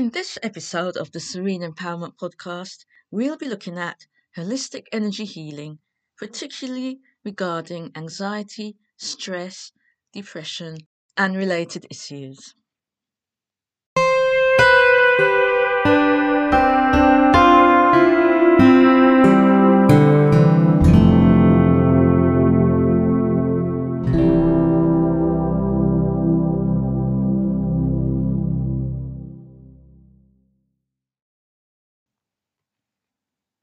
In this episode of the Serene Empowerment Podcast, we'll be looking at holistic energy healing, particularly regarding anxiety, stress, depression, and related issues.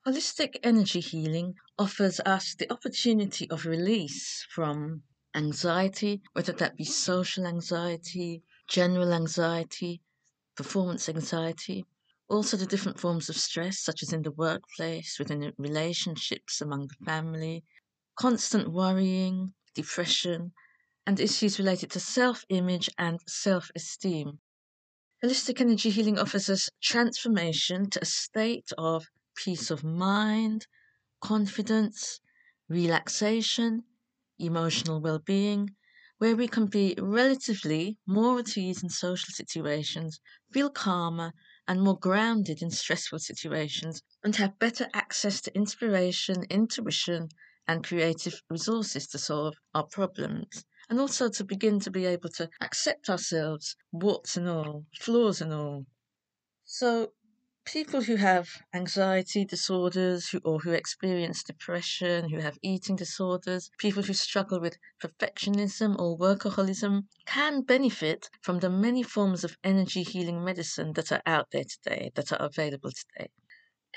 Holistic energy healing offers us the opportunity of release from anxiety, whether that be social anxiety, general anxiety, performance anxiety, also the different forms of stress, such as in the workplace, within relationships, among the family, constant worrying, depression, and issues related to self image and self esteem. Holistic energy healing offers us transformation to a state of peace of mind, confidence, relaxation, emotional well being, where we can be relatively more at ease in social situations, feel calmer and more grounded in stressful situations, and have better access to inspiration, intuition, and creative resources to solve our problems. And also to begin to be able to accept ourselves, warts and all, flaws and all. So, people who have anxiety disorders who, or who experience depression, who have eating disorders, people who struggle with perfectionism or workaholism can benefit from the many forms of energy healing medicine that are out there today, that are available today.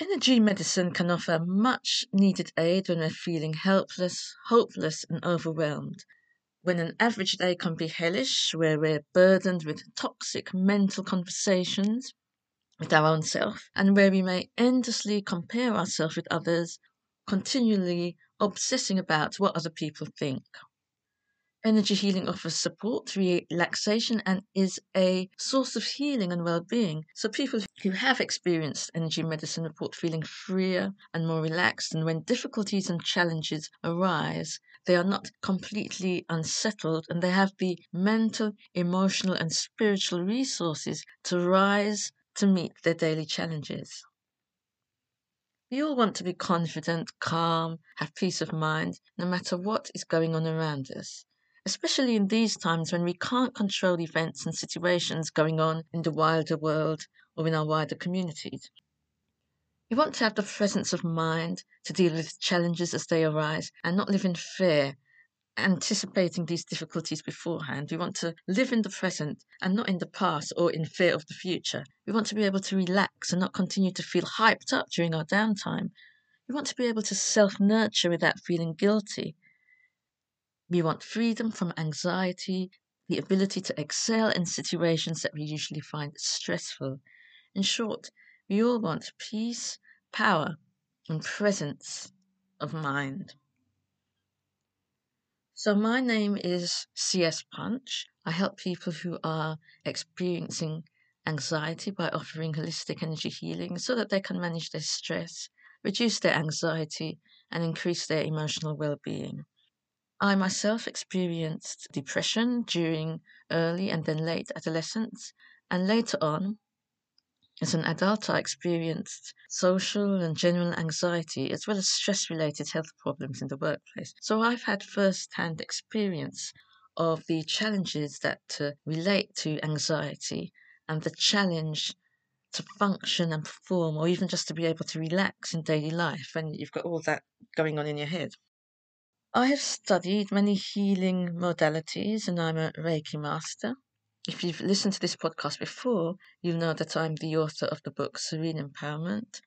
Energy medicine can offer much needed aid when we're feeling helpless, hopeless, and overwhelmed. When an average day can be hellish, where we're burdened with toxic mental conversations, with our own self, and where we may endlessly compare ourselves with others, continually obsessing about what other people think. Energy healing offers support, relaxation, and is a source of healing and well being. So, people who have experienced energy medicine report feeling freer and more relaxed, and when difficulties and challenges arise, they are not completely unsettled and they have the mental, emotional, and spiritual resources to rise to meet their daily challenges. We all want to be confident, calm, have peace of mind, no matter what is going on around us, especially in these times when we can't control events and situations going on in the wider world or in our wider communities. We want to have the presence of mind to deal with challenges as they arise and not live in fear anticipating these difficulties beforehand. We want to live in the present and not in the past or in fear of the future. We want to be able to relax and not continue to feel hyped up during our downtime. We want to be able to self nurture without feeling guilty. We want freedom from anxiety, the ability to excel in situations that we usually find stressful. In short, we all want peace, power, and presence of mind. So, my name is CS Punch. I help people who are experiencing anxiety by offering holistic energy healing so that they can manage their stress, reduce their anxiety, and increase their emotional well being. I myself experienced depression during early and then late adolescence, and later on, as an adult, I experienced social and general anxiety as well as stress related health problems in the workplace. So I've had first hand experience of the challenges that uh, relate to anxiety and the challenge to function and perform, or even just to be able to relax in daily life when you've got all that going on in your head. I have studied many healing modalities and I'm a Reiki master. If you've listened to this podcast before, you'll know that I'm the author of the book Serene Empowerment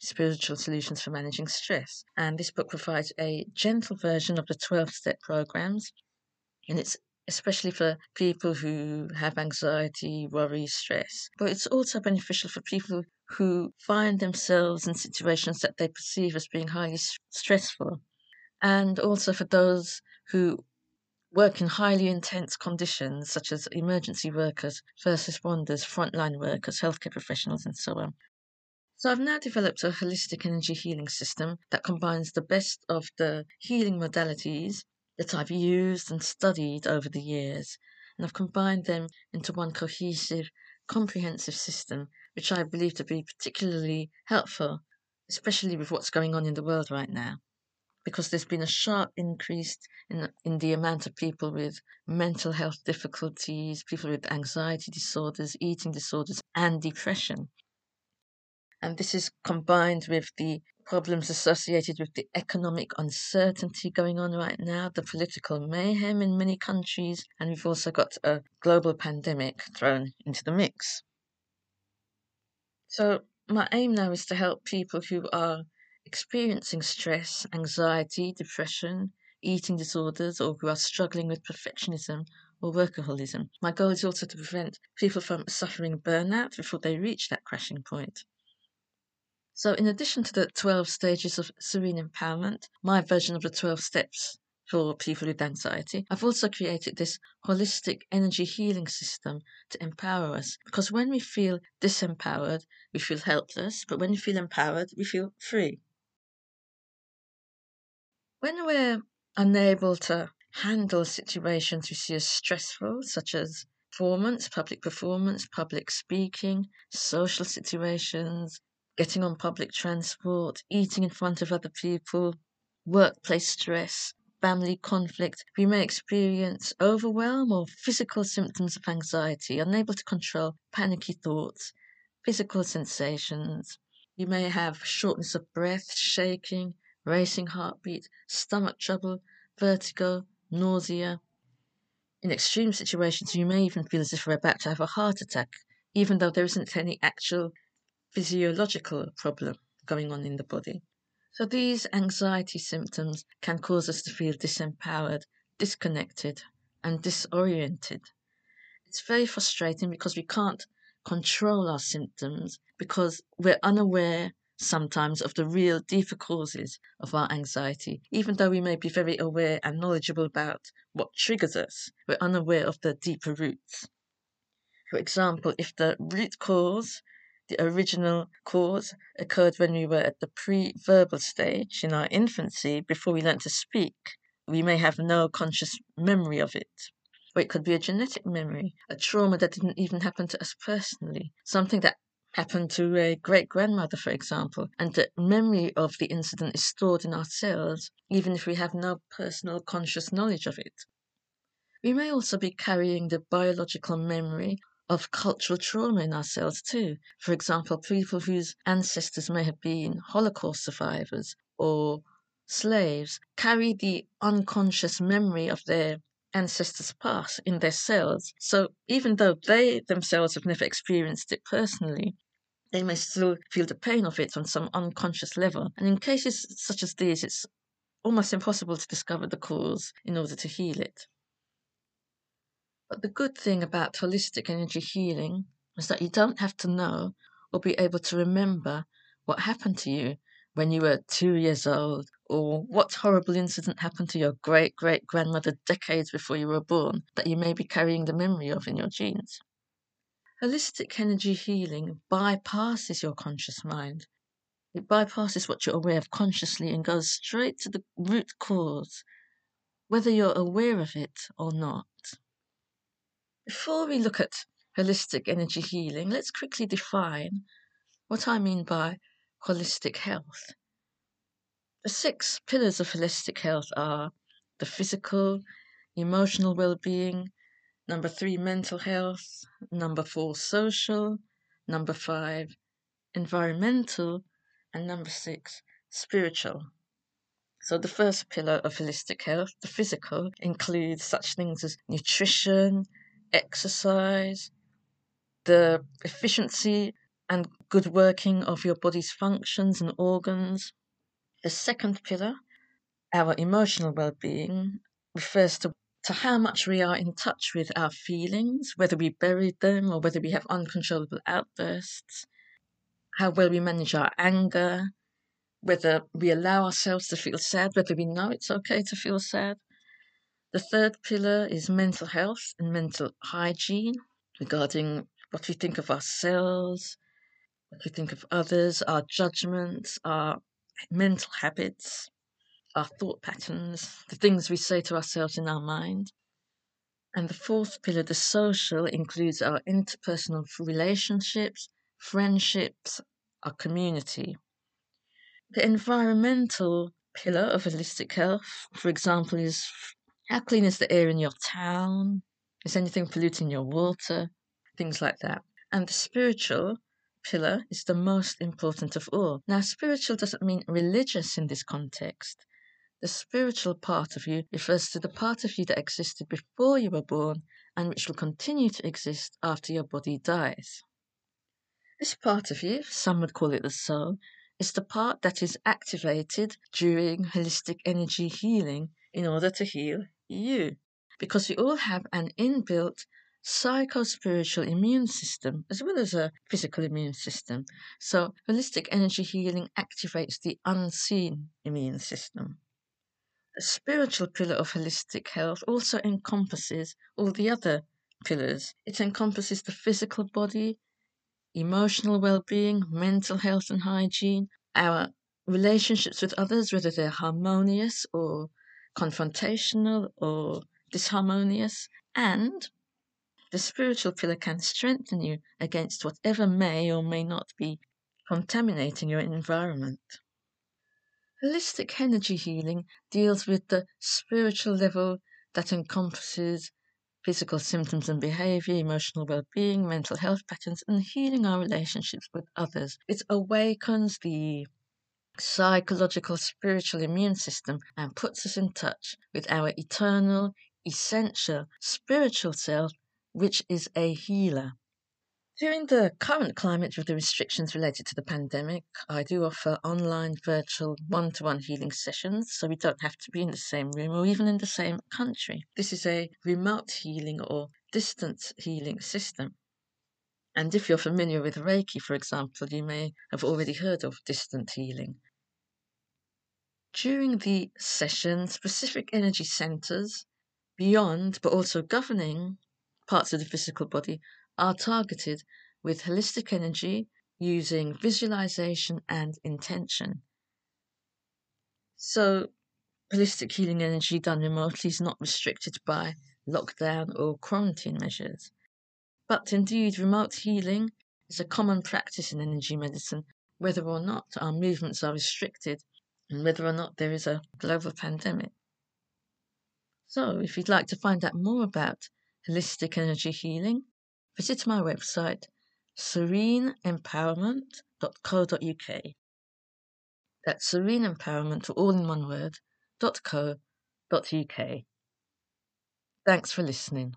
Spiritual Solutions for Managing Stress. And this book provides a gentle version of the 12 step programs. And it's especially for people who have anxiety, worry, stress. But it's also beneficial for people who find themselves in situations that they perceive as being highly stressful. And also for those who work in highly intense conditions, such as emergency workers, first responders, frontline workers, healthcare professionals, and so on. So I've now developed a holistic energy healing system that combines the best of the healing modalities that I've used and studied over the years, and I've combined them into one cohesive, comprehensive system, which I believe to be particularly helpful, especially with what's going on in the world right now. Because there's been a sharp increase in, in the amount of people with mental health difficulties, people with anxiety disorders, eating disorders, and depression. And this is combined with the problems associated with the economic uncertainty going on right now, the political mayhem in many countries, and we've also got a global pandemic thrown into the mix. So, my aim now is to help people who are experiencing stress, anxiety, depression, eating disorders, or who are struggling with perfectionism or workaholism. My goal is also to prevent people from suffering burnout before they reach that crashing point. So, in addition to the 12 stages of serene empowerment, my version of the 12 steps for people with anxiety, I've also created this holistic energy healing system to empower us. Because when we feel disempowered, we feel helpless, but when we feel empowered, we feel free. When we're unable to handle situations we see as stressful, such as performance, public performance, public speaking, social situations, getting on public transport, eating in front of other people, workplace stress, family conflict, we may experience overwhelm or physical symptoms of anxiety, unable to control panicky thoughts, physical sensations. You may have shortness of breath, shaking, racing heartbeat, stomach trouble, vertigo, nausea. In extreme situations, you may even feel as if you're about to have a heart attack, even though there isn't any actual physiological problem going on in the body. So these anxiety symptoms can cause us to feel disempowered, disconnected, and disoriented. It's very frustrating because we can't control our symptoms because we're unaware sometimes of the real deeper causes of our anxiety. Even though we may be very aware and knowledgeable about what triggers us, we're unaware of the deeper roots. For example, if the root cause the original cause occurred when we were at the pre verbal stage in our infancy before we learned to speak. We may have no conscious memory of it. Or it could be a genetic memory, a trauma that didn't even happen to us personally, something that happened to a great grandmother, for example, and the memory of the incident is stored in our cells, even if we have no personal conscious knowledge of it. We may also be carrying the biological memory of cultural trauma in ourselves too. For example, people whose ancestors may have been Holocaust survivors or slaves carry the unconscious memory of their ancestors' past in their cells. So even though they themselves have never experienced it personally, they may still feel the pain of it on some unconscious level. And in cases such as these, it's almost impossible to discover the cause in order to heal it. But the good thing about holistic energy healing is that you don't have to know or be able to remember what happened to you when you were two years old, or what horrible incident happened to your great great grandmother decades before you were born that you may be carrying the memory of in your genes. Holistic energy healing bypasses your conscious mind. It bypasses what you're aware of consciously and goes straight to the root cause, whether you're aware of it or not. Before we look at holistic energy healing, let's quickly define what I mean by holistic health. The six pillars of holistic health are the physical, emotional well being, number three, mental health, number four, social, number five, environmental, and number six, spiritual. So, the first pillar of holistic health, the physical, includes such things as nutrition, exercise, the efficiency and good working of your body's functions and organs. The second pillar, our emotional well being, refers to, to how much we are in touch with our feelings, whether we bury them or whether we have uncontrollable outbursts, how well we manage our anger, whether we allow ourselves to feel sad, whether we know it's okay to feel sad, the third pillar is mental health and mental hygiene regarding what we think of ourselves, what we think of others, our judgments, our mental habits, our thought patterns, the things we say to ourselves in our mind. And the fourth pillar, the social, includes our interpersonal relationships, friendships, our community. The environmental pillar of holistic health, for example, is how clean is the air in your town? Is anything polluting your water? Things like that. And the spiritual pillar is the most important of all. Now, spiritual doesn't mean religious in this context. The spiritual part of you refers to the part of you that existed before you were born and which will continue to exist after your body dies. This part of you, some would call it the soul, is the part that is activated during holistic energy healing in order to heal you. Because we all have an inbuilt psycho-spiritual immune system as well as a physical immune system. So holistic energy healing activates the unseen immune system. The spiritual pillar of holistic health also encompasses all the other pillars. It encompasses the physical body, emotional well being, mental health and hygiene, our relationships with others, whether they're harmonious or confrontational or disharmonious, and the spiritual pillar can strengthen you against whatever may or may not be contaminating your environment. Holistic energy healing deals with the spiritual level that encompasses physical symptoms and behavior, emotional well being, mental health patterns, and healing our relationships with others. It awakens the psychological, spiritual immune system and puts us in touch with our eternal, essential spiritual self, which is a healer. During the current climate with the restrictions related to the pandemic, I do offer online virtual one to one healing sessions so we don't have to be in the same room or even in the same country. This is a remote healing or distance healing system. And if you're familiar with Reiki, for example, you may have already heard of distant healing. During the session, specific energy centers beyond but also governing parts of the physical body are targeted with holistic energy using visualization and intention. So, holistic healing energy done remotely is not restricted by lockdown or quarantine measures. But indeed, remote healing is a common practice in energy medicine, whether or not our movements are restricted and whether or not there is a global pandemic. So, if you'd like to find out more about holistic energy healing, visit my website sereneempowerment.co.uk. That's serene empowerment, all in one word, .co.uk. Thanks for listening.